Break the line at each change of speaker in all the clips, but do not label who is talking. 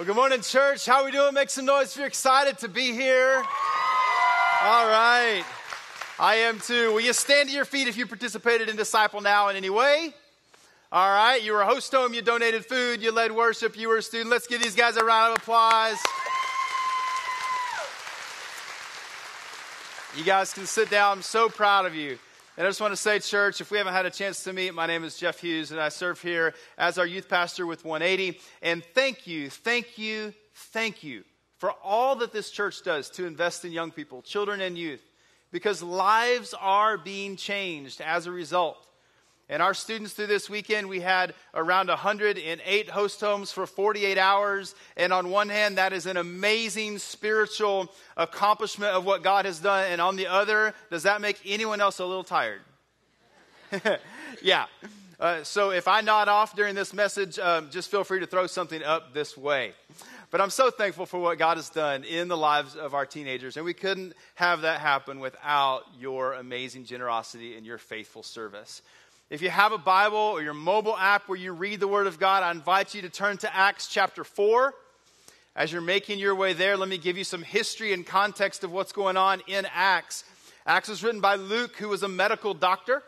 Well, good morning, church. How are we doing? Make some noise if you're excited to be here. All right. I am too. Will you stand to your feet if you participated in Disciple Now in any way? All right. You were a host home, you donated food, you led worship, you were a student. Let's give these guys a round of applause. You guys can sit down. I'm so proud of you. And I just want to say, church, if we haven't had a chance to meet, my name is Jeff Hughes, and I serve here as our youth pastor with 180. And thank you, thank you, thank you for all that this church does to invest in young people, children, and youth, because lives are being changed as a result. And our students through this weekend, we had around 108 host homes for 48 hours. And on one hand, that is an amazing spiritual accomplishment of what God has done. And on the other, does that make anyone else a little tired? yeah. Uh, so if I nod off during this message, um, just feel free to throw something up this way. But I'm so thankful for what God has done in the lives of our teenagers. And we couldn't have that happen without your amazing generosity and your faithful service. If you have a Bible or your mobile app where you read the Word of God, I invite you to turn to Acts chapter 4. As you're making your way there, let me give you some history and context of what's going on in Acts. Acts was written by Luke, who was a medical doctor.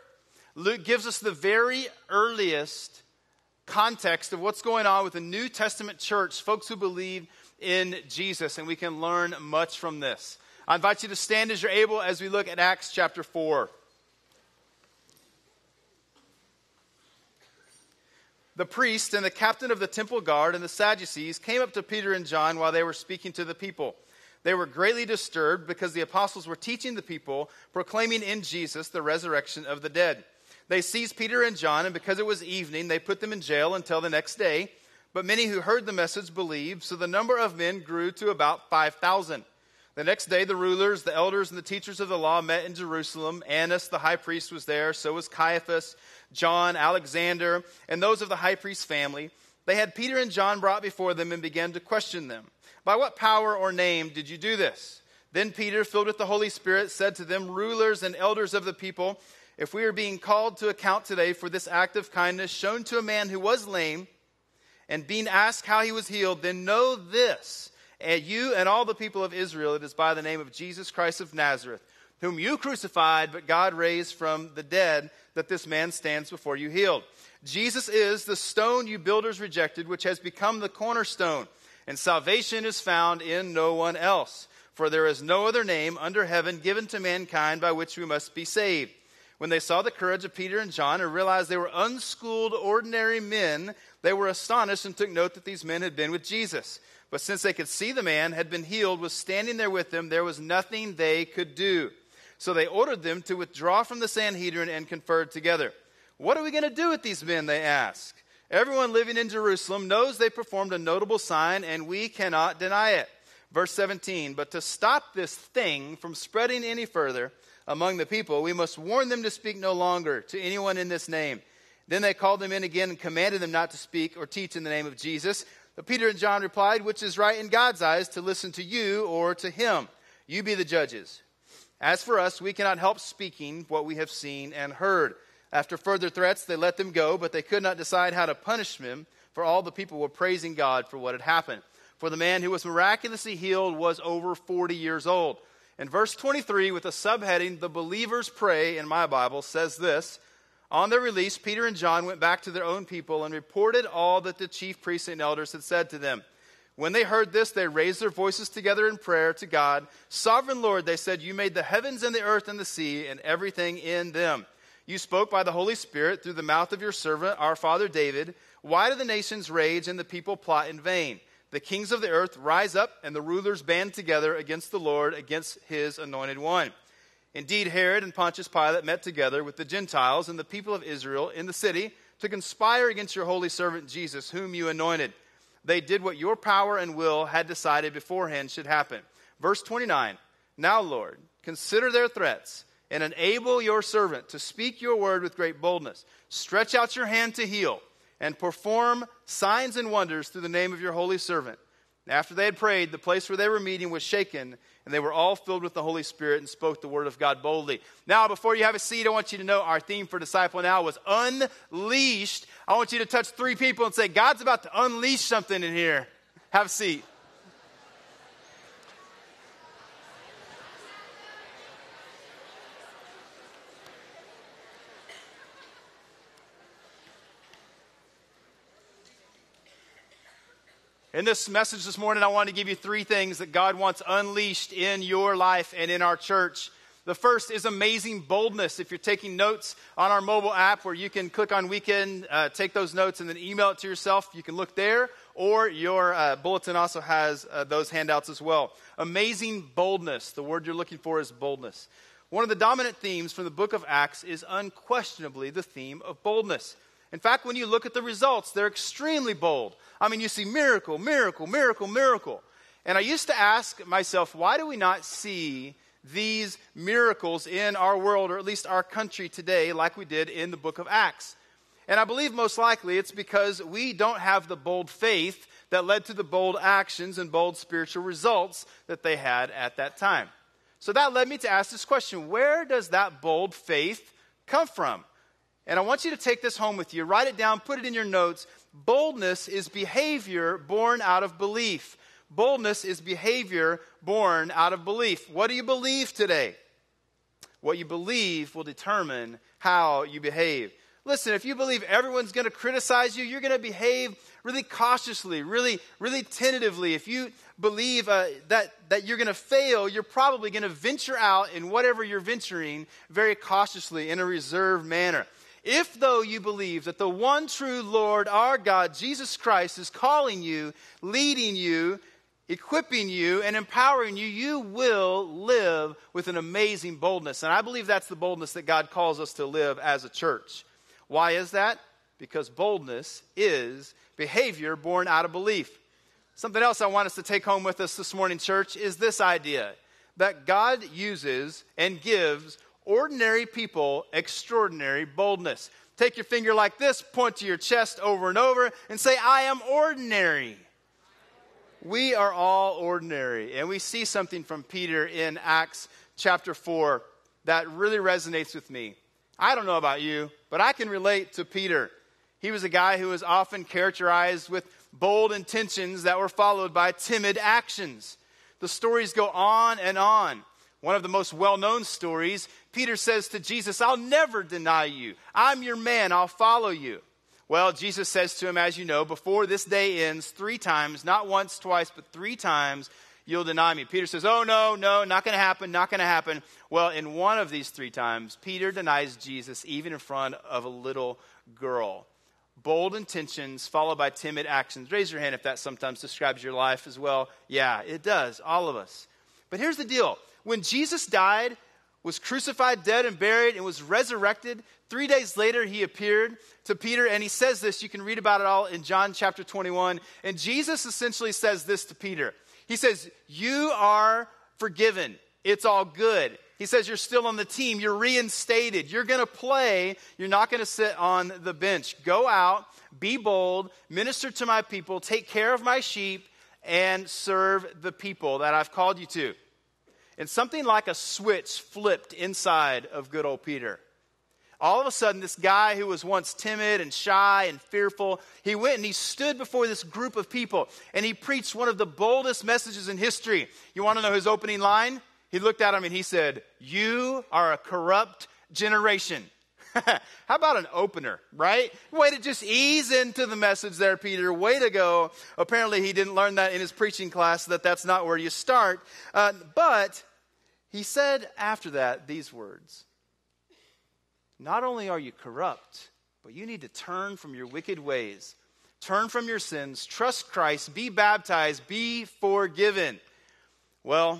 Luke gives us the very earliest context of what's going on with the New Testament church, folks who believe in Jesus, and we can learn much from this. I invite you to stand as you're able as we look at Acts chapter 4. The priest and the captain of the temple guard and the Sadducees came up to Peter and John while they were speaking to the people. They were greatly disturbed because the apostles were teaching the people, proclaiming in Jesus the resurrection of the dead. They seized Peter and John, and because it was evening, they put them in jail until the next day. But many who heard the message believed, so the number of men grew to about 5,000. The next day, the rulers, the elders, and the teachers of the law met in Jerusalem. Annas, the high priest, was there. So was Caiaphas, John, Alexander, and those of the high priest's family. They had Peter and John brought before them and began to question them. By what power or name did you do this? Then Peter, filled with the Holy Spirit, said to them, Rulers and elders of the people, if we are being called to account today for this act of kindness shown to a man who was lame, and being asked how he was healed, then know this and you and all the people of Israel, it is by the name of Jesus Christ of Nazareth, whom you crucified, but God raised from the dead, that this man stands before you healed. Jesus is the stone you builders rejected, which has become the cornerstone, and salvation is found in no one else. For there is no other name under heaven given to mankind by which we must be saved. When they saw the courage of Peter and John and realized they were unschooled, ordinary men, they were astonished and took note that these men had been with Jesus. But since they could see the man had been healed, was standing there with them, there was nothing they could do. So they ordered them to withdraw from the Sanhedrin and conferred together. What are we going to do with these men? They asked. Everyone living in Jerusalem knows they performed a notable sign, and we cannot deny it. Verse 17 But to stop this thing from spreading any further among the people, we must warn them to speak no longer to anyone in this name. Then they called them in again and commanded them not to speak or teach in the name of Jesus. But Peter and John replied, Which is right in God's eyes, to listen to you or to him? You be the judges. As for us, we cannot help speaking what we have seen and heard. After further threats, they let them go, but they could not decide how to punish them, for all the people were praising God for what had happened. For the man who was miraculously healed was over 40 years old. And verse 23, with a subheading, The Believers Pray, in my Bible, says this on their release, Peter and John went back to their own people and reported all that the chief priests and elders had said to them. When they heard this, they raised their voices together in prayer to God. Sovereign Lord, they said, You made the heavens and the earth and the sea and everything in them. You spoke by the Holy Spirit through the mouth of your servant, our father David. Why do the nations rage and the people plot in vain? The kings of the earth rise up and the rulers band together against the Lord, against his anointed one. Indeed, Herod and Pontius Pilate met together with the Gentiles and the people of Israel in the city to conspire against your holy servant Jesus, whom you anointed. They did what your power and will had decided beforehand should happen. Verse 29 Now, Lord, consider their threats and enable your servant to speak your word with great boldness. Stretch out your hand to heal and perform signs and wonders through the name of your holy servant. After they had prayed, the place where they were meeting was shaken and they were all filled with the Holy Spirit and spoke the word of God boldly. Now, before you have a seat, I want you to know our theme for Disciple Now was unleashed. I want you to touch three people and say, God's about to unleash something in here. Have a seat. In this message this morning, I want to give you three things that God wants unleashed in your life and in our church. The first is amazing boldness. If you're taking notes on our mobile app where you can click on weekend, uh, take those notes, and then email it to yourself, you can look there, or your uh, bulletin also has uh, those handouts as well. Amazing boldness. The word you're looking for is boldness. One of the dominant themes from the book of Acts is unquestionably the theme of boldness. In fact, when you look at the results, they're extremely bold. I mean, you see miracle, miracle, miracle, miracle. And I used to ask myself, why do we not see these miracles in our world, or at least our country today, like we did in the book of Acts? And I believe most likely it's because we don't have the bold faith that led to the bold actions and bold spiritual results that they had at that time. So that led me to ask this question where does that bold faith come from? And I want you to take this home with you. Write it down, put it in your notes. Boldness is behavior born out of belief. Boldness is behavior born out of belief. What do you believe today? What you believe will determine how you behave. Listen, if you believe everyone's going to criticize you, you're going to behave really cautiously, really, really tentatively. If you believe uh, that, that you're going to fail, you're probably going to venture out in whatever you're venturing very cautiously in a reserved manner. If, though, you believe that the one true Lord, our God, Jesus Christ, is calling you, leading you, equipping you, and empowering you, you will live with an amazing boldness. And I believe that's the boldness that God calls us to live as a church. Why is that? Because boldness is behavior born out of belief. Something else I want us to take home with us this morning, church, is this idea that God uses and gives ordinary people extraordinary boldness. Take your finger like this, point to your chest over and over, and say, I am ordinary. We are all ordinary. And we see something from Peter in Acts chapter 4 that really resonates with me. I don't know about you, but I can relate to Peter. He was a guy who was often characterized with bold intentions that were followed by timid actions. The stories go on and on. One of the most well known stories, Peter says to Jesus, I'll never deny you. I'm your man. I'll follow you. Well, Jesus says to him, as you know, before this day ends, three times, not once, twice, but three times, you'll deny me. Peter says, Oh, no, no, not going to happen, not going to happen. Well, in one of these three times, Peter denies Jesus even in front of a little girl. Bold intentions followed by timid actions. Raise your hand if that sometimes describes your life as well. Yeah, it does, all of us. But here's the deal when Jesus died, was crucified, dead, and buried, and was resurrected, three days later he appeared to Peter, and he says this. You can read about it all in John chapter 21. And Jesus essentially says this to Peter He says, You are forgiven. It's all good. He says, You're still on the team. You're reinstated. You're going to play. You're not going to sit on the bench. Go out, be bold, minister to my people, take care of my sheep, and serve the people that I've called you to. And something like a switch flipped inside of good old Peter. All of a sudden, this guy who was once timid and shy and fearful, he went and he stood before this group of people and he preached one of the boldest messages in history. You want to know his opening line? He looked at him and he said, You are a corrupt generation. How about an opener, right? Way to just ease into the message there, Peter. Way to go. Apparently, he didn't learn that in his preaching class, that that's not where you start. Uh, but he said after that these words Not only are you corrupt, but you need to turn from your wicked ways. Turn from your sins, trust Christ, be baptized, be forgiven. Well,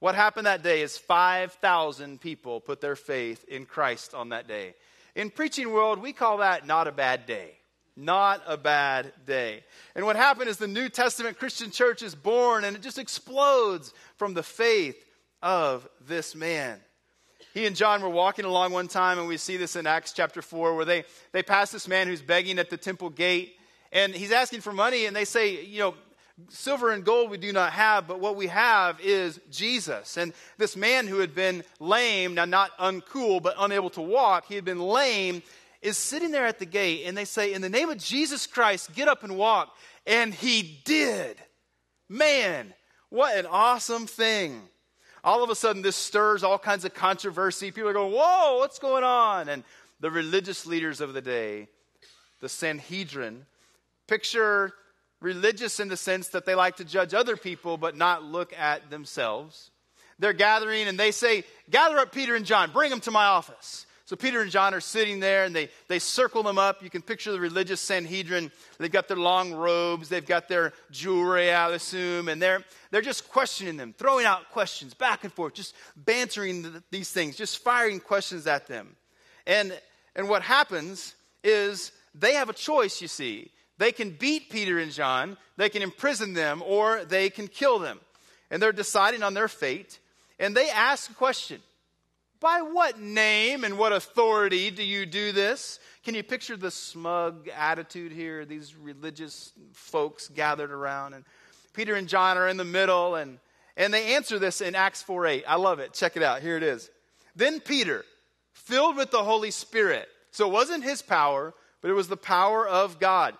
what happened that day is 5,000 people put their faith in Christ on that day. In preaching world, we call that not a bad day. Not a bad day. And what happened is the New Testament Christian church is born and it just explodes from the faith of this man. He and John were walking along one time, and we see this in Acts chapter 4, where they, they pass this man who's begging at the temple gate, and he's asking for money, and they say, You know, Silver and gold we do not have, but what we have is Jesus. And this man who had been lame, now not uncool, but unable to walk, he had been lame, is sitting there at the gate. And they say, In the name of Jesus Christ, get up and walk. And he did. Man, what an awesome thing. All of a sudden, this stirs all kinds of controversy. People are going, Whoa, what's going on? And the religious leaders of the day, the Sanhedrin, picture religious in the sense that they like to judge other people but not look at themselves. They're gathering and they say, Gather up Peter and John, bring them to my office. So Peter and John are sitting there and they, they circle them up. You can picture the religious Sanhedrin. They've got their long robes, they've got their jewelry, I assume, and they're, they're just questioning them, throwing out questions back and forth, just bantering the, these things, just firing questions at them. And, and what happens is they have a choice, you see. They can beat Peter and John, they can imprison them, or they can kill them. And they're deciding on their fate. And they ask a question By what name and what authority do you do this? Can you picture the smug attitude here? These religious folks gathered around. And Peter and John are in the middle. And, and they answer this in Acts 4 8. I love it. Check it out. Here it is. Then Peter, filled with the Holy Spirit. So it wasn't his power, but it was the power of God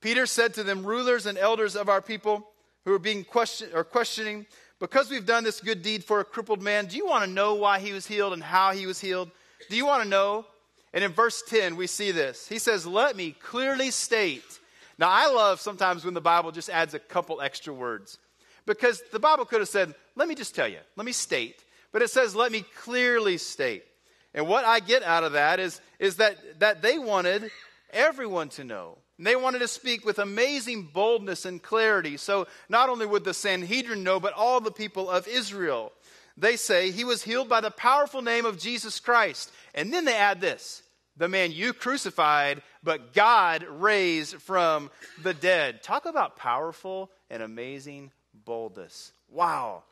Peter said to them, Rulers and elders of our people who are being question, or questioning, because we've done this good deed for a crippled man, do you want to know why he was healed and how he was healed? Do you want to know? And in verse 10, we see this. He says, Let me clearly state. Now, I love sometimes when the Bible just adds a couple extra words because the Bible could have said, Let me just tell you, let me state. But it says, Let me clearly state. And what I get out of that is, is that, that they wanted everyone to know and they wanted to speak with amazing boldness and clarity. So not only would the Sanhedrin know, but all the people of Israel. They say he was healed by the powerful name of Jesus Christ. And then they add this the man you crucified, but God raised from the dead. Talk about powerful and amazing boldness. Wow.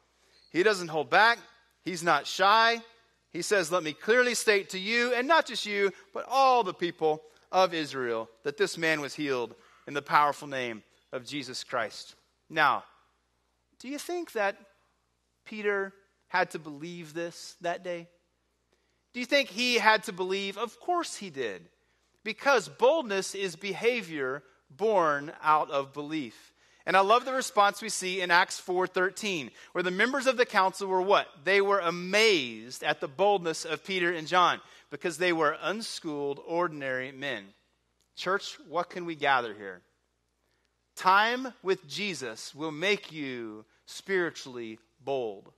He doesn't hold back, he's not shy. He says, Let me clearly state to you, and not just you, but all the people of Israel that this man was healed in the powerful name of Jesus Christ. Now, do you think that Peter had to believe this that day? Do you think he had to believe? Of course he did. Because boldness is behavior born out of belief. And I love the response we see in Acts 4:13, where the members of the council were what? They were amazed at the boldness of Peter and John because they were unschooled, ordinary men. Church, what can we gather here? Time with Jesus will make you spiritually bold.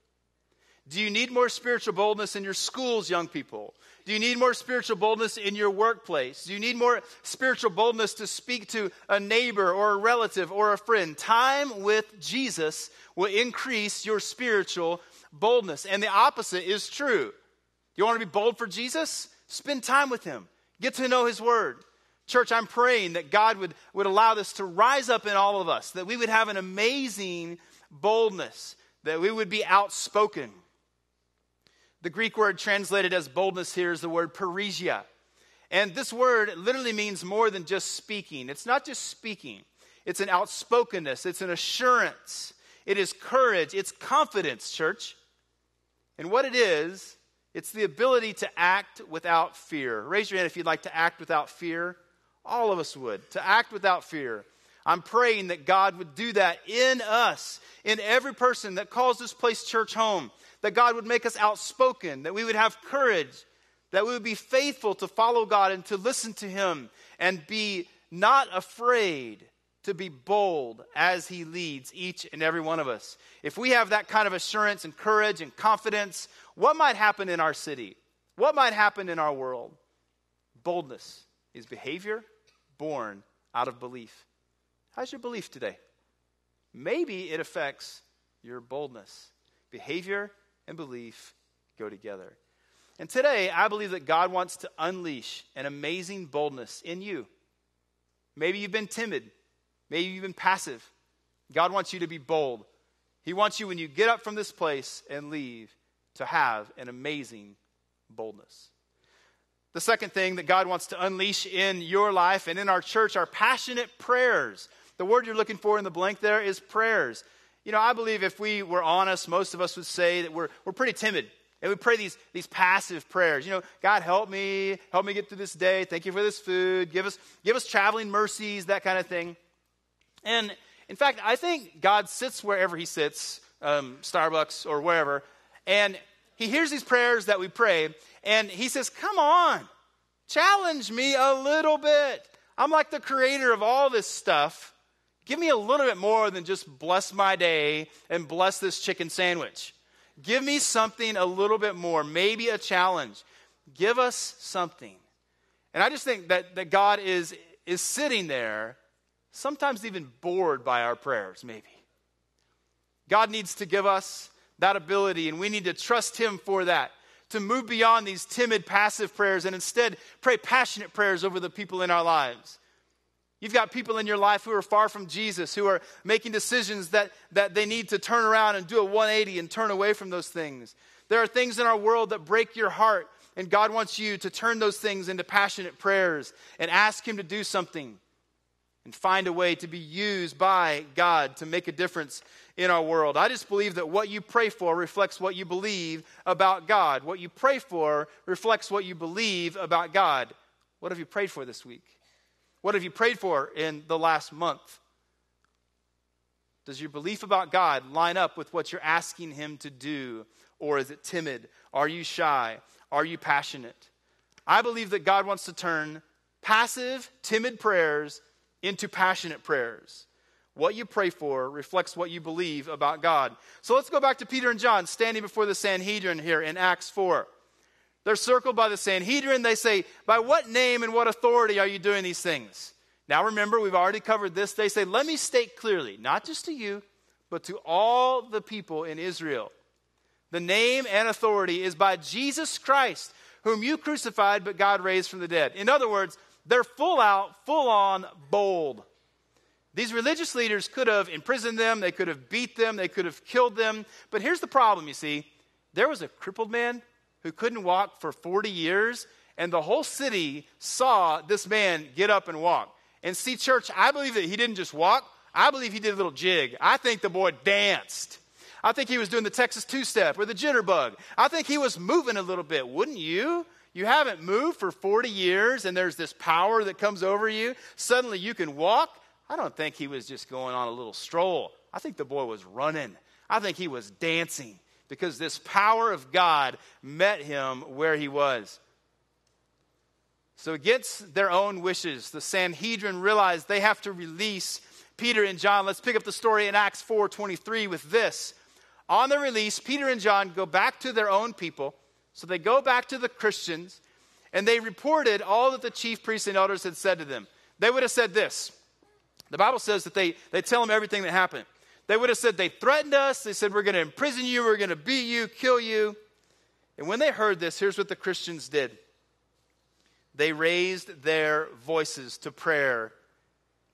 Do you need more spiritual boldness in your schools, young people? Do you need more spiritual boldness in your workplace? Do you need more spiritual boldness to speak to a neighbor or a relative or a friend? Time with Jesus will increase your spiritual boldness. And the opposite is true. You want to be bold for Jesus? Spend time with him. Get to know his word. Church, I'm praying that God would, would allow this to rise up in all of us, that we would have an amazing boldness, that we would be outspoken. The Greek word translated as boldness here is the word parrhesia. And this word literally means more than just speaking. It's not just speaking, it's an outspokenness, it's an assurance, it is courage, it's confidence, church. And what it is, it's the ability to act without fear. Raise your hand if you'd like to act without fear. All of us would. To act without fear. I'm praying that God would do that in us, in every person that calls this place church home, that God would make us outspoken, that we would have courage, that we would be faithful to follow God and to listen to Him and be not afraid to be bold as He leads each and every one of us. If we have that kind of assurance and courage and confidence, what might happen in our city? What might happen in our world? Boldness is behavior born out of belief. How's your belief today? Maybe it affects your boldness. Behavior and belief go together. And today, I believe that God wants to unleash an amazing boldness in you. Maybe you've been timid. Maybe you've been passive. God wants you to be bold. He wants you, when you get up from this place and leave, to have an amazing boldness. The second thing that God wants to unleash in your life and in our church are passionate prayers. The word you're looking for in the blank there is prayers. You know, I believe if we were honest, most of us would say that we're, we're pretty timid. And we pray these, these passive prayers. You know, God, help me, help me get through this day. Thank you for this food. Give us, give us traveling mercies, that kind of thing. And In fact, I think God sits wherever He sits, um, Starbucks or wherever, and He hears these prayers that we pray, and He says, Come on, challenge me a little bit. I'm like the creator of all this stuff. Give me a little bit more than just bless my day and bless this chicken sandwich. Give me something a little bit more, maybe a challenge. Give us something. And I just think that, that God is, is sitting there, sometimes even bored by our prayers, maybe. God needs to give us that ability, and we need to trust Him for that, to move beyond these timid, passive prayers and instead pray passionate prayers over the people in our lives. You've got people in your life who are far from Jesus, who are making decisions that, that they need to turn around and do a 180 and turn away from those things. There are things in our world that break your heart, and God wants you to turn those things into passionate prayers and ask Him to do something and find a way to be used by God to make a difference in our world. I just believe that what you pray for reflects what you believe about God. What you pray for reflects what you believe about God. What have you prayed for this week? What have you prayed for in the last month? Does your belief about God line up with what you're asking Him to do? Or is it timid? Are you shy? Are you passionate? I believe that God wants to turn passive, timid prayers into passionate prayers. What you pray for reflects what you believe about God. So let's go back to Peter and John standing before the Sanhedrin here in Acts 4. They're circled by the Sanhedrin. They say, By what name and what authority are you doing these things? Now remember, we've already covered this. They say, Let me state clearly, not just to you, but to all the people in Israel. The name and authority is by Jesus Christ, whom you crucified, but God raised from the dead. In other words, they're full out, full on, bold. These religious leaders could have imprisoned them, they could have beat them, they could have killed them. But here's the problem, you see. There was a crippled man who couldn't walk for 40 years, and the whole city saw this man get up and walk. And see, church, I believe that he didn't just walk, I believe he did a little jig. I think the boy danced. I think he was doing the Texas two step or the jitterbug. I think he was moving a little bit, wouldn't you? You haven't moved for 40 years and there's this power that comes over you. Suddenly you can walk. I don't think he was just going on a little stroll. I think the boy was running. I think he was dancing because this power of God met him where he was. So, against their own wishes, the Sanhedrin realized they have to release Peter and John. Let's pick up the story in Acts 4:23 with this. On the release, Peter and John go back to their own people. So they go back to the Christians and they reported all that the chief priests and elders had said to them. They would have said this. The Bible says that they, they tell them everything that happened. They would have said they threatened us. They said, We're going to imprison you. We're going to beat you, kill you. And when they heard this, here's what the Christians did they raised their voices to prayer,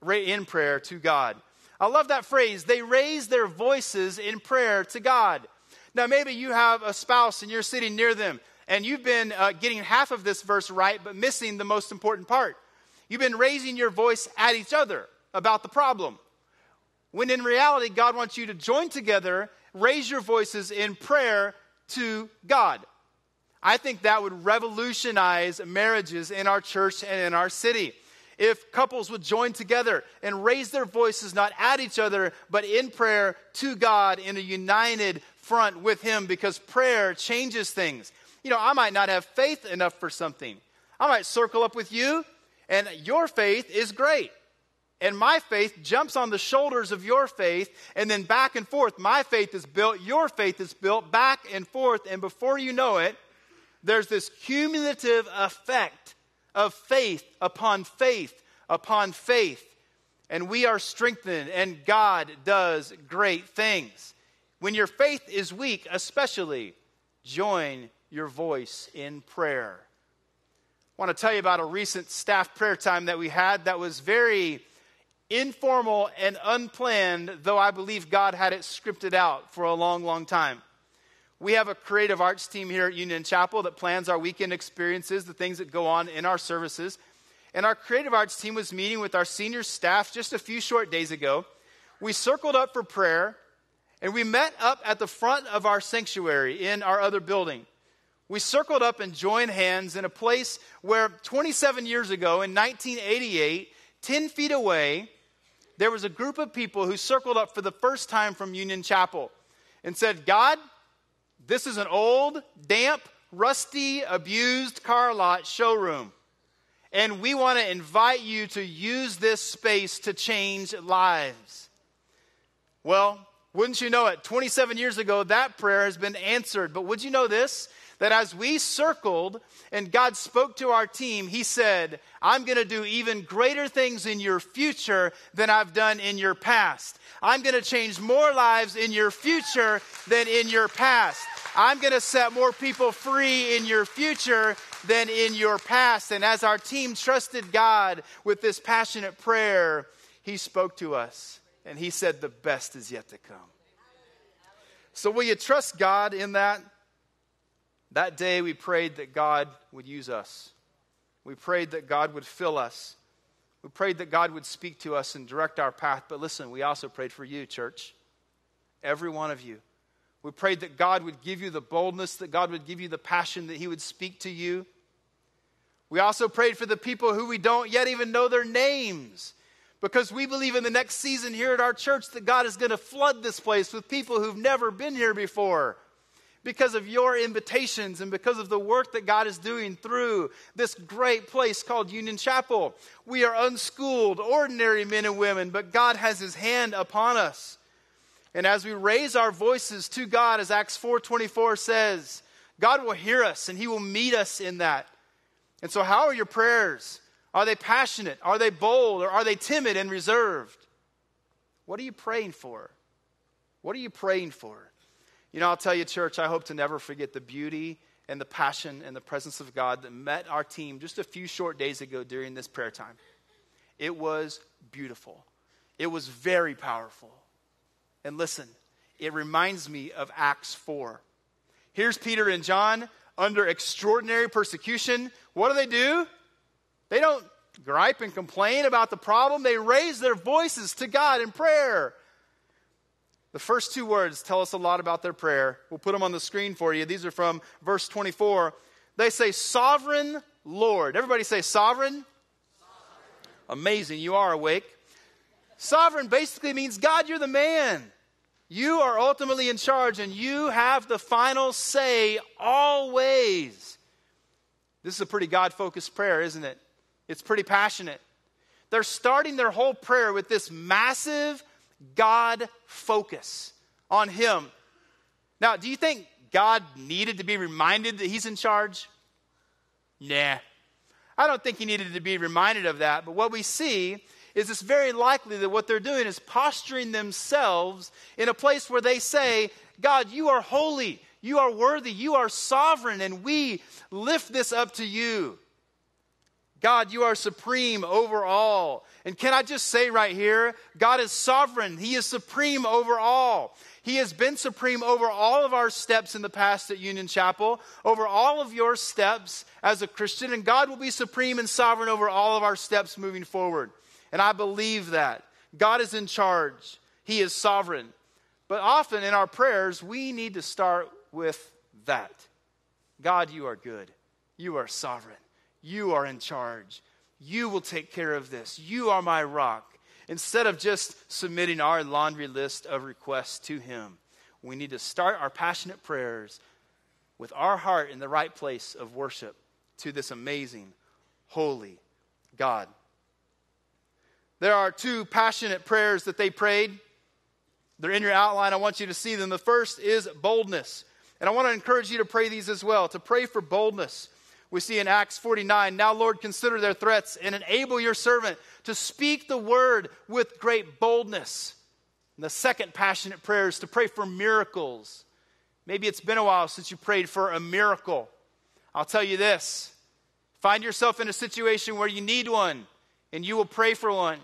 in prayer to God. I love that phrase. They raised their voices in prayer to God. Now, maybe you have a spouse and you're sitting near them, and you've been uh, getting half of this verse right, but missing the most important part. You've been raising your voice at each other about the problem. When in reality, God wants you to join together, raise your voices in prayer to God. I think that would revolutionize marriages in our church and in our city. If couples would join together and raise their voices not at each other, but in prayer to God in a united front with Him, because prayer changes things. You know, I might not have faith enough for something. I might circle up with you, and your faith is great and my faith jumps on the shoulders of your faith, and then back and forth. My faith is built, your faith is built back and forth, and before you know it, there's this cumulative effect of faith upon faith upon faith. And we are strengthened, and God does great things. When your faith is weak, especially, join your voice in prayer. I want to tell you about a recent staff prayer time that we had that was very informal and unplanned, though I believe God had it scripted out for a long, long time. We have a creative arts team here at Union Chapel that plans our weekend experiences, the things that go on in our services. And our creative arts team was meeting with our senior staff just a few short days ago. We circled up for prayer and we met up at the front of our sanctuary in our other building. We circled up and joined hands in a place where 27 years ago, in 1988, 10 feet away, there was a group of people who circled up for the first time from Union Chapel and said, God, this is an old, damp, rusty, abused car lot showroom. And we want to invite you to use this space to change lives. Well, wouldn't you know it? 27 years ago, that prayer has been answered. But would you know this? That as we circled and God spoke to our team, He said, I'm going to do even greater things in your future than I've done in your past. I'm going to change more lives in your future than in your past. I'm going to set more people free in your future than in your past. And as our team trusted God with this passionate prayer, He spoke to us and He said, The best is yet to come. So, will you trust God in that? That day, we prayed that God would use us. We prayed that God would fill us. We prayed that God would speak to us and direct our path. But listen, we also prayed for you, church. Every one of you. We prayed that God would give you the boldness, that God would give you the passion, that He would speak to you. We also prayed for the people who we don't yet even know their names because we believe in the next season here at our church that God is going to flood this place with people who've never been here before because of your invitations and because of the work that God is doing through this great place called Union Chapel. We are unschooled, ordinary men and women, but God has his hand upon us. And as we raise our voices to God, as Acts 4:24 says, God will hear us and he will meet us in that. And so how are your prayers? Are they passionate? Are they bold? Or are they timid and reserved? What are you praying for? What are you praying for? You know, I'll tell you, church, I hope to never forget the beauty and the passion and the presence of God that met our team just a few short days ago during this prayer time. It was beautiful, it was very powerful. And listen, it reminds me of Acts 4. Here's Peter and John under extraordinary persecution. What do they do? They don't gripe and complain about the problem, they raise their voices to God in prayer. The first two words tell us a lot about their prayer. We'll put them on the screen for you. These are from verse 24. They say, Sovereign Lord. Everybody say, Sovereign. Sovereign. Amazing. You are awake. Sovereign basically means, God, you're the man. You are ultimately in charge and you have the final say always. This is a pretty God focused prayer, isn't it? It's pretty passionate. They're starting their whole prayer with this massive God focus on Him. Now, do you think God needed to be reminded that He's in charge? Nah. I don't think He needed to be reminded of that. But what we see is it's very likely that what they're doing is posturing themselves in a place where they say, God, you are holy, you are worthy, you are sovereign, and we lift this up to you. God, you are supreme over all. And can I just say right here, God is sovereign. He is supreme over all. He has been supreme over all of our steps in the past at Union Chapel, over all of your steps as a Christian, and God will be supreme and sovereign over all of our steps moving forward. And I believe that. God is in charge, He is sovereign. But often in our prayers, we need to start with that God, you are good, you are sovereign. You are in charge. You will take care of this. You are my rock. Instead of just submitting our laundry list of requests to Him, we need to start our passionate prayers with our heart in the right place of worship to this amazing, holy God. There are two passionate prayers that they prayed. They're in your outline. I want you to see them. The first is boldness. And I want to encourage you to pray these as well, to pray for boldness we see in Acts 49 Now, Lord, consider their threats and enable your servant to speak the word with great boldness. And the second passionate prayer is to pray for miracles. Maybe it's been a while since you prayed for a miracle. I'll tell you this find yourself in a situation where you need one, and you will pray for one.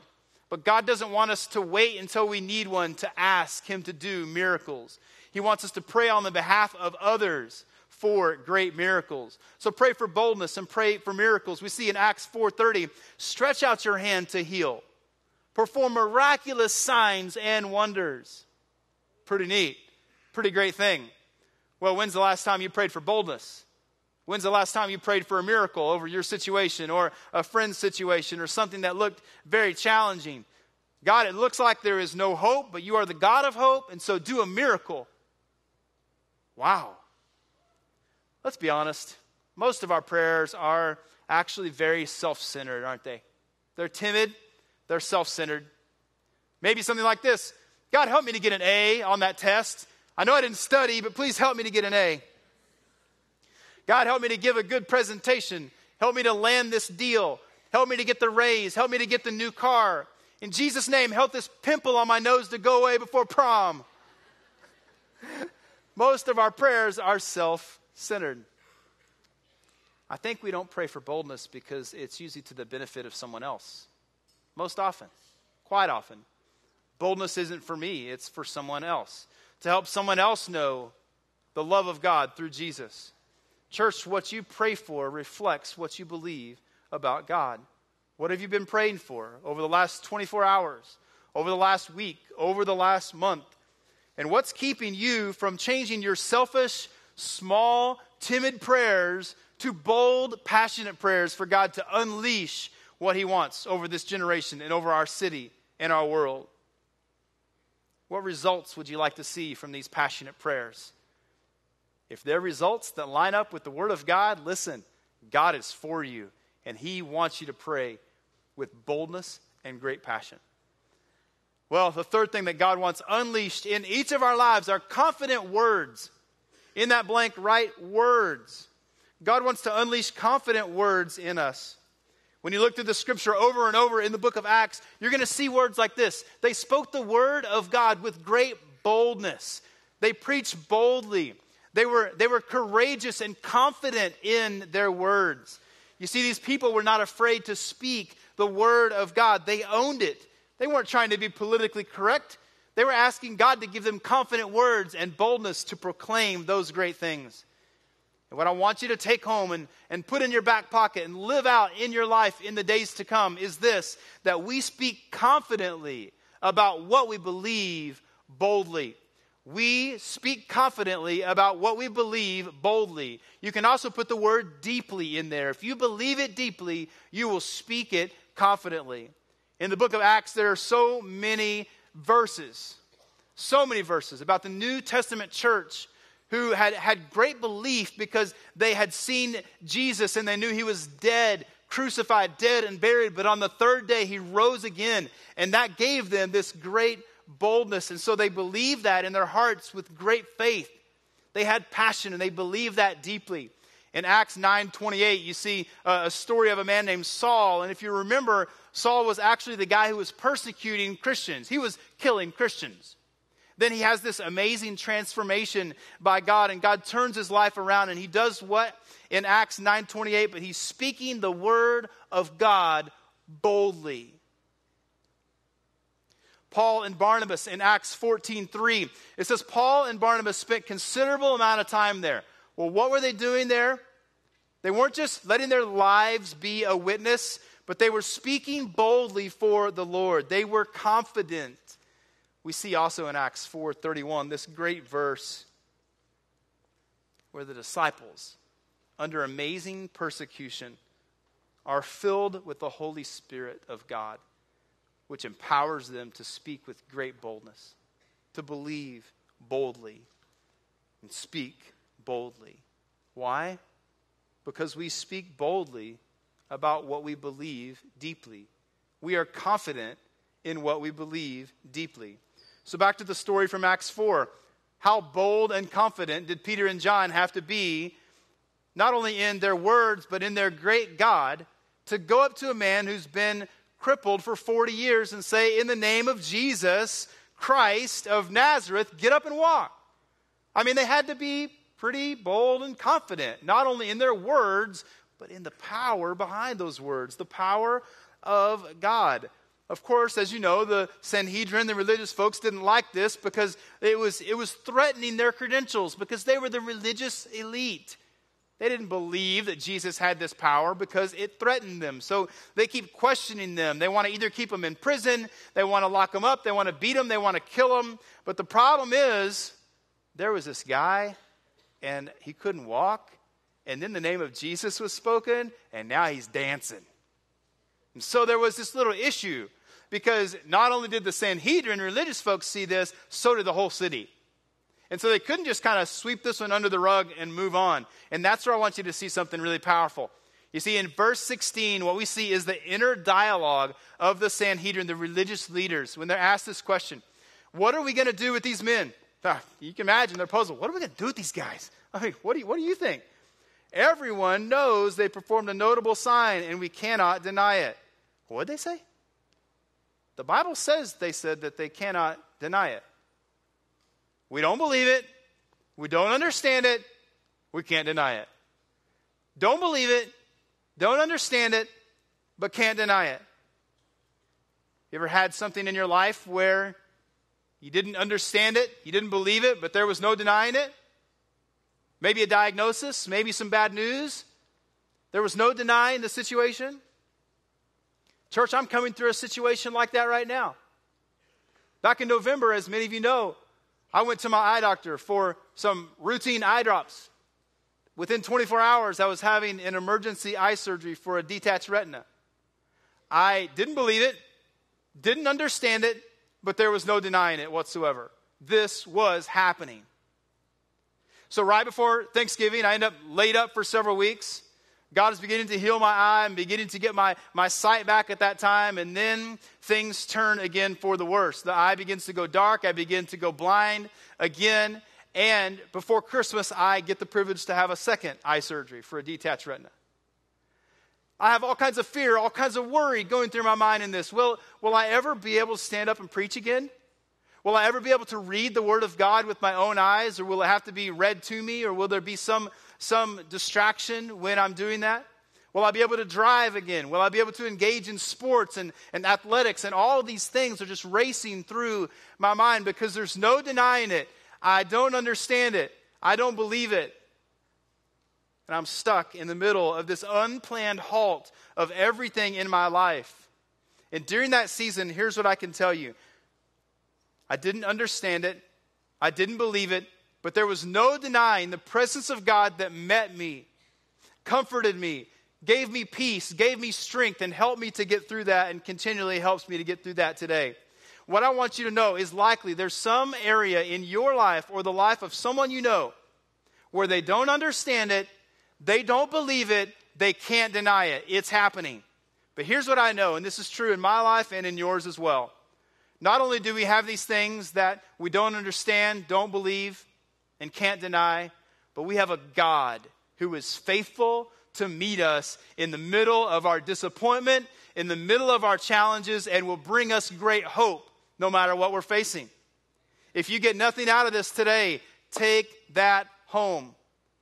But God doesn't want us to wait until we need one to ask Him to do miracles. He wants us to pray on the behalf of others for great miracles. So pray for boldness and pray for miracles. We see in Acts 4:30, stretch out your hand to heal. Perform miraculous signs and wonders. Pretty neat. Pretty great thing. Well, when's the last time you prayed for boldness? When's the last time you prayed for a miracle over your situation or a friend's situation or something that looked very challenging? God, it looks like there is no hope, but you are the God of hope, and so do a miracle. Wow. Let's be honest. Most of our prayers are actually very self centered, aren't they? They're timid, they're self centered. Maybe something like this God, help me to get an A on that test. I know I didn't study, but please help me to get an A. God, help me to give a good presentation. Help me to land this deal. Help me to get the raise. Help me to get the new car. In Jesus' name, help this pimple on my nose to go away before prom. Most of our prayers are self centered. I think we don't pray for boldness because it's usually to the benefit of someone else. Most often, quite often. Boldness isn't for me, it's for someone else. To help someone else know the love of God through Jesus. Church, what you pray for reflects what you believe about God. What have you been praying for over the last 24 hours, over the last week, over the last month? And what's keeping you from changing your selfish, small, timid prayers to bold, passionate prayers for God to unleash what He wants over this generation and over our city and our world? What results would you like to see from these passionate prayers? If they're results that line up with the Word of God, listen, God is for you, and He wants you to pray with boldness and great passion. Well, the third thing that God wants unleashed in each of our lives are confident words. In that blank, write words. God wants to unleash confident words in us. When you look through the scripture over and over in the book of Acts, you're going to see words like this. They spoke the word of God with great boldness. They preached boldly. They were, they were courageous and confident in their words. You see, these people were not afraid to speak the Word of God. They owned it. They weren't trying to be politically correct. They were asking God to give them confident words and boldness to proclaim those great things. And what I want you to take home and, and put in your back pocket and live out in your life in the days to come is this that we speak confidently about what we believe boldly. We speak confidently about what we believe boldly. You can also put the word deeply in there. If you believe it deeply, you will speak it confidently. In the book of Acts, there are so many verses, so many verses about the New Testament church who had, had great belief because they had seen Jesus and they knew he was dead, crucified, dead, and buried. But on the third day, he rose again. And that gave them this great boldness. And so they believed that in their hearts with great faith. They had passion and they believed that deeply. In Acts 9:28, you see a story of a man named Saul, and if you remember, Saul was actually the guy who was persecuting Christians. He was killing Christians. Then he has this amazing transformation by God, and God turns his life around, and he does what in Acts 9:28? But he's speaking the word of God boldly. Paul and Barnabas in Acts 14:3. It says Paul and Barnabas spent considerable amount of time there. Well, what were they doing there? They weren't just letting their lives be a witness, but they were speaking boldly for the Lord. They were confident. We see also in Acts 4:31 this great verse where the disciples under amazing persecution are filled with the Holy Spirit of God, which empowers them to speak with great boldness, to believe boldly and speak boldly. Why? Because we speak boldly about what we believe deeply. We are confident in what we believe deeply. So, back to the story from Acts 4. How bold and confident did Peter and John have to be, not only in their words, but in their great God, to go up to a man who's been crippled for 40 years and say, In the name of Jesus Christ of Nazareth, get up and walk? I mean, they had to be pretty bold and confident, not only in their words, but in the power behind those words, the power of God. Of course, as you know, the Sanhedrin, the religious folks didn't like this because it was, it was threatening their credentials because they were the religious elite. They didn't believe that Jesus had this power because it threatened them. So they keep questioning them. They want to either keep them in prison, they want to lock them up, they want to beat them, they want to kill them. But the problem is, there was this guy and he couldn't walk. And then the name of Jesus was spoken, and now he's dancing. And so there was this little issue. because not only did the Sanhedrin, religious folks, see this, so did the whole city. And so they couldn't just kind of sweep this one under the rug and move on. And that's where I want you to see something really powerful. You see, in verse 16, what we see is the inner dialogue of the Sanhedrin, the religious leaders, when they're asked this question What are we going to do with these men? Ah, you can imagine they're puzzled. What are we going to do with these guys? I mean, what do you, what do you think? Everyone knows they performed a notable sign, and we cannot deny it. What did they say? The Bible says they said that they cannot deny it. We don't believe it. We don't understand it. We can't deny it. Don't believe it. Don't understand it, but can't deny it. You ever had something in your life where you didn't understand it, you didn't believe it, but there was no denying it? Maybe a diagnosis, maybe some bad news. There was no denying the situation. Church, I'm coming through a situation like that right now. Back in November, as many of you know, I went to my eye doctor for some routine eye drops. Within 24 hours, I was having an emergency eye surgery for a detached retina. I didn't believe it, didn't understand it, but there was no denying it whatsoever. This was happening. So, right before Thanksgiving, I end up laid up for several weeks. God is beginning to heal my eye and beginning to get my, my sight back at that time. And then things turn again for the worse. The eye begins to go dark. I begin to go blind again. And before Christmas, I get the privilege to have a second eye surgery for a detached retina. I have all kinds of fear, all kinds of worry going through my mind in this. Will, will I ever be able to stand up and preach again? Will I ever be able to read the Word of God with my own eyes, or will it have to be read to me, or will there be some some distraction when I'm doing that? Will I be able to drive again? Will I be able to engage in sports and, and athletics? And all these things are just racing through my mind because there's no denying it. I don't understand it. I don't believe it. And I'm stuck in the middle of this unplanned halt of everything in my life. And during that season, here's what I can tell you I didn't understand it, I didn't believe it, but there was no denying the presence of God that met me, comforted me, gave me peace, gave me strength, and helped me to get through that, and continually helps me to get through that today. What I want you to know is likely there's some area in your life or the life of someone you know where they don't understand it, they don't believe it, they can't deny it. It's happening. But here's what I know, and this is true in my life and in yours as well. Not only do we have these things that we don't understand, don't believe, and can't deny, but we have a God who is faithful to meet us in the middle of our disappointment, in the middle of our challenges, and will bring us great hope no matter what we're facing. If you get nothing out of this today, take that home.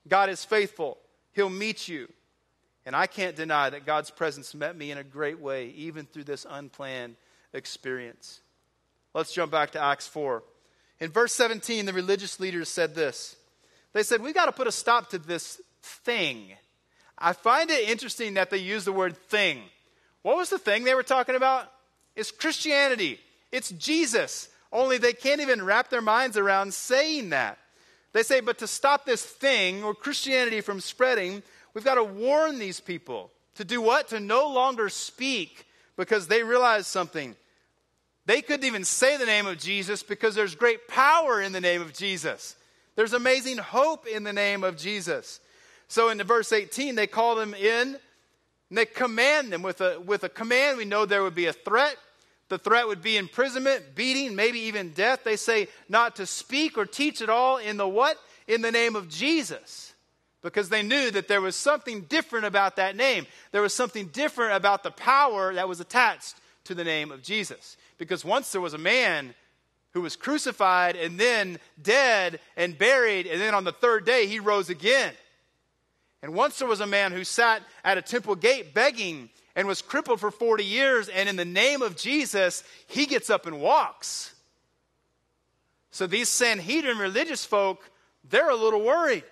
God is faithful, He'll meet you. And I can't deny that God's presence met me in a great way, even through this unplanned experience. Let's jump back to Acts 4. In verse 17, the religious leaders said this They said, We've got to put a stop to this thing. I find it interesting that they use the word thing. What was the thing they were talking about? It's Christianity, it's Jesus. Only they can't even wrap their minds around saying that. They say, but to stop this thing or Christianity from spreading, we've got to warn these people. To do what? To no longer speak because they realize something. They couldn't even say the name of Jesus because there's great power in the name of Jesus. There's amazing hope in the name of Jesus. So in the verse 18, they call them in and they command them with a, with a command. We know there would be a threat. The threat would be imprisonment, beating, maybe even death. They say not to speak or teach at all in the what? In the name of Jesus. Because they knew that there was something different about that name. There was something different about the power that was attached to the name of Jesus. Because once there was a man who was crucified and then dead and buried, and then on the third day he rose again. And once there was a man who sat at a temple gate begging and was crippled for 40 years, and in the name of Jesus, he gets up and walks. So these Sanhedrin religious folk, they're a little worried.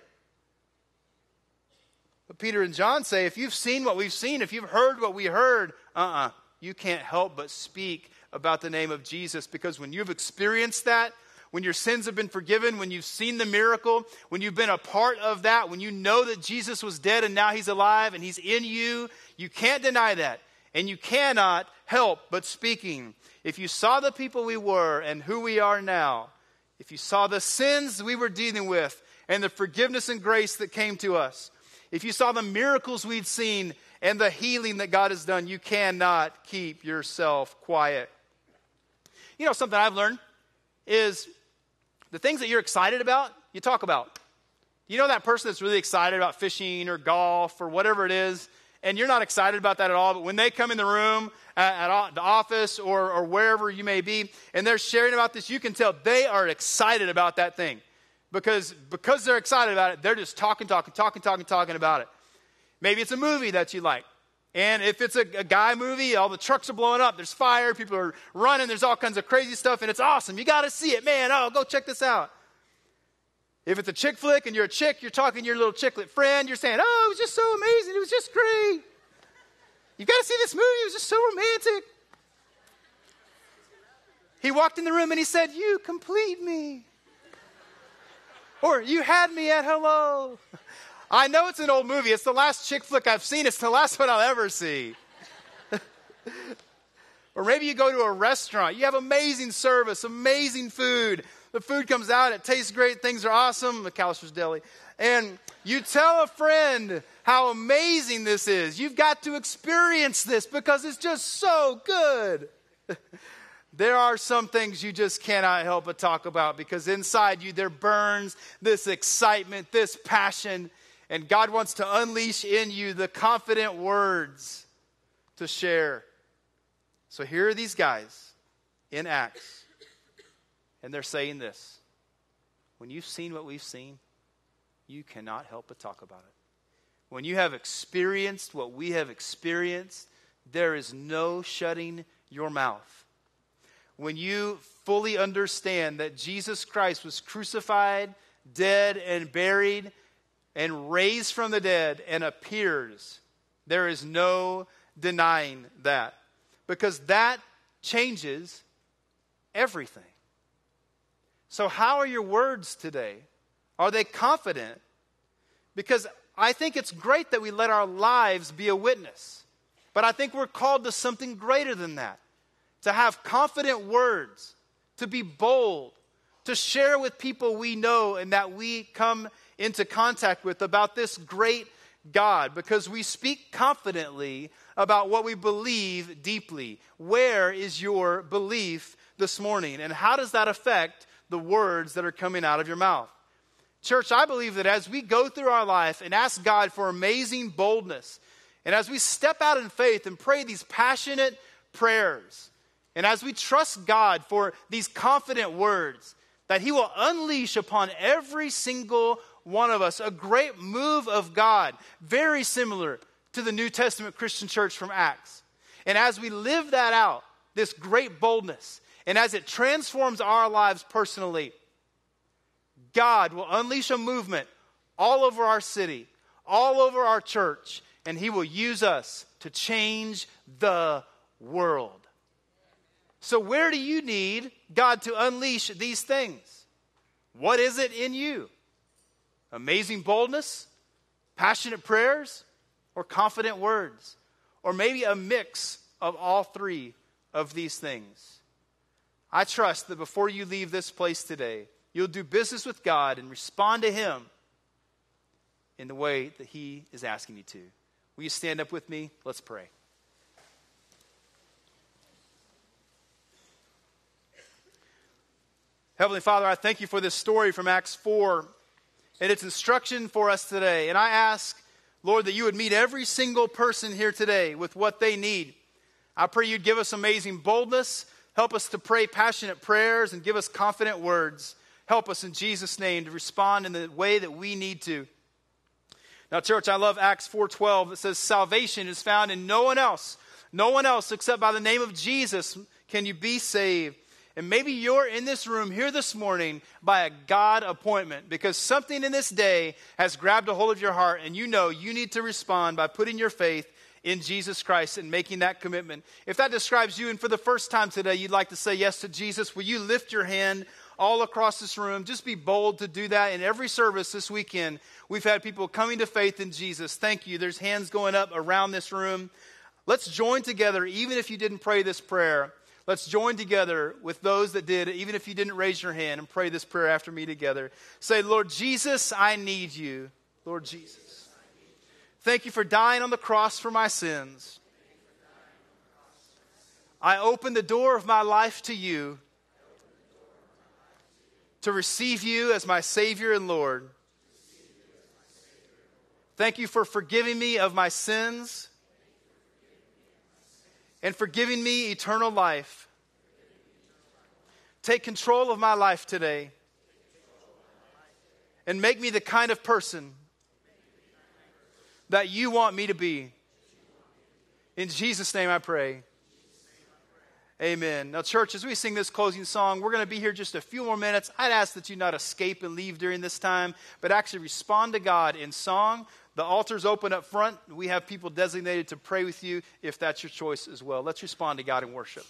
But Peter and John say, if you've seen what we've seen, if you've heard what we heard, uh uh-uh, uh, you can't help but speak about the name of Jesus because when you've experienced that, when your sins have been forgiven, when you've seen the miracle, when you've been a part of that, when you know that Jesus was dead and now he's alive and he's in you, you can't deny that. and you cannot help but speaking. If you saw the people we were and who we are now, if you saw the sins we were dealing with and the forgiveness and grace that came to us, if you saw the miracles we'd seen and the healing that God has done, you cannot keep yourself quiet. You know, something I've learned is the things that you're excited about, you talk about. You know that person that's really excited about fishing or golf or whatever it is, and you're not excited about that at all, but when they come in the room at, at the office or, or wherever you may be, and they're sharing about this, you can tell they are excited about that thing. Because, because they're excited about it, they're just talking, talking, talking, talking, talking about it. Maybe it's a movie that you like. And if it's a, a, guy movie, all the trucks are blowing up, there's fire, people are running, there's all kinds of crazy stuff, and it's awesome. You got to see it, man. Oh, go check this out. If it's a chick flick and you're a chick, you're talking to your little chicklet friend, you're saying, Oh, it was just so amazing. It was just great. You've got to see this movie. It was just so romantic. He walked in the room and he said, You complete me. Or you had me at hello. I know it's an old movie. It's the last chick flick I've seen. It's the last one I'll ever see. or maybe you go to a restaurant. You have amazing service, amazing food. The food comes out, it tastes great, things are awesome. McAllister's Deli. And you tell a friend how amazing this is. You've got to experience this because it's just so good. there are some things you just cannot help but talk about because inside you there burns this excitement, this passion, and God wants to unleash in you the confident words to share. So here are these guys in Acts, and they're saying this When you've seen what we've seen, you cannot help but talk about it. When you have experienced what we have experienced, there is no shutting your mouth. When you fully understand that Jesus Christ was crucified, dead, and buried, and raised from the dead and appears. There is no denying that because that changes everything. So, how are your words today? Are they confident? Because I think it's great that we let our lives be a witness. But I think we're called to something greater than that to have confident words, to be bold, to share with people we know and that we come into contact with about this great God because we speak confidently about what we believe deeply. Where is your belief this morning? And how does that affect the words that are coming out of your mouth? Church, I believe that as we go through our life and ask God for amazing boldness, and as we step out in faith and pray these passionate prayers, and as we trust God for these confident words, that He will unleash upon every single one of us. A great move of God, very similar to the New Testament Christian church from Acts. And as we live that out, this great boldness, and as it transforms our lives personally, God will unleash a movement all over our city, all over our church, and He will use us to change the world. So, where do you need God to unleash these things? What is it in you? Amazing boldness, passionate prayers, or confident words? Or maybe a mix of all three of these things. I trust that before you leave this place today, you'll do business with God and respond to Him in the way that He is asking you to. Will you stand up with me? Let's pray. Heavenly Father, I thank you for this story from Acts 4 and its instruction for us today. And I ask, Lord, that you would meet every single person here today with what they need. I pray you'd give us amazing boldness, help us to pray passionate prayers, and give us confident words. Help us in Jesus' name to respond in the way that we need to. Now, church, I love Acts 4:12. It says, "Salvation is found in no one else, no one else except by the name of Jesus can you be saved." And maybe you're in this room here this morning by a God appointment because something in this day has grabbed a hold of your heart and you know you need to respond by putting your faith in Jesus Christ and making that commitment. If that describes you and for the first time today you'd like to say yes to Jesus, will you lift your hand all across this room? Just be bold to do that. In every service this weekend, we've had people coming to faith in Jesus. Thank you. There's hands going up around this room. Let's join together, even if you didn't pray this prayer. Let's join together with those that did, even if you didn't raise your hand, and pray this prayer after me together. Say, Lord Jesus, I need you. Lord Jesus. Thank you for dying on the cross for my sins. I open the door of my life to you to receive you as my Savior and Lord. Thank you for forgiving me of my sins and for giving me eternal life. Take control of my life today and make me the kind of person that you want me to be. In Jesus' name I pray. Amen. Now, church, as we sing this closing song, we're going to be here just a few more minutes. I'd ask that you not escape and leave during this time, but actually respond to God in song. The altar's open up front. We have people designated to pray with you if that's your choice as well. Let's respond to God in worship.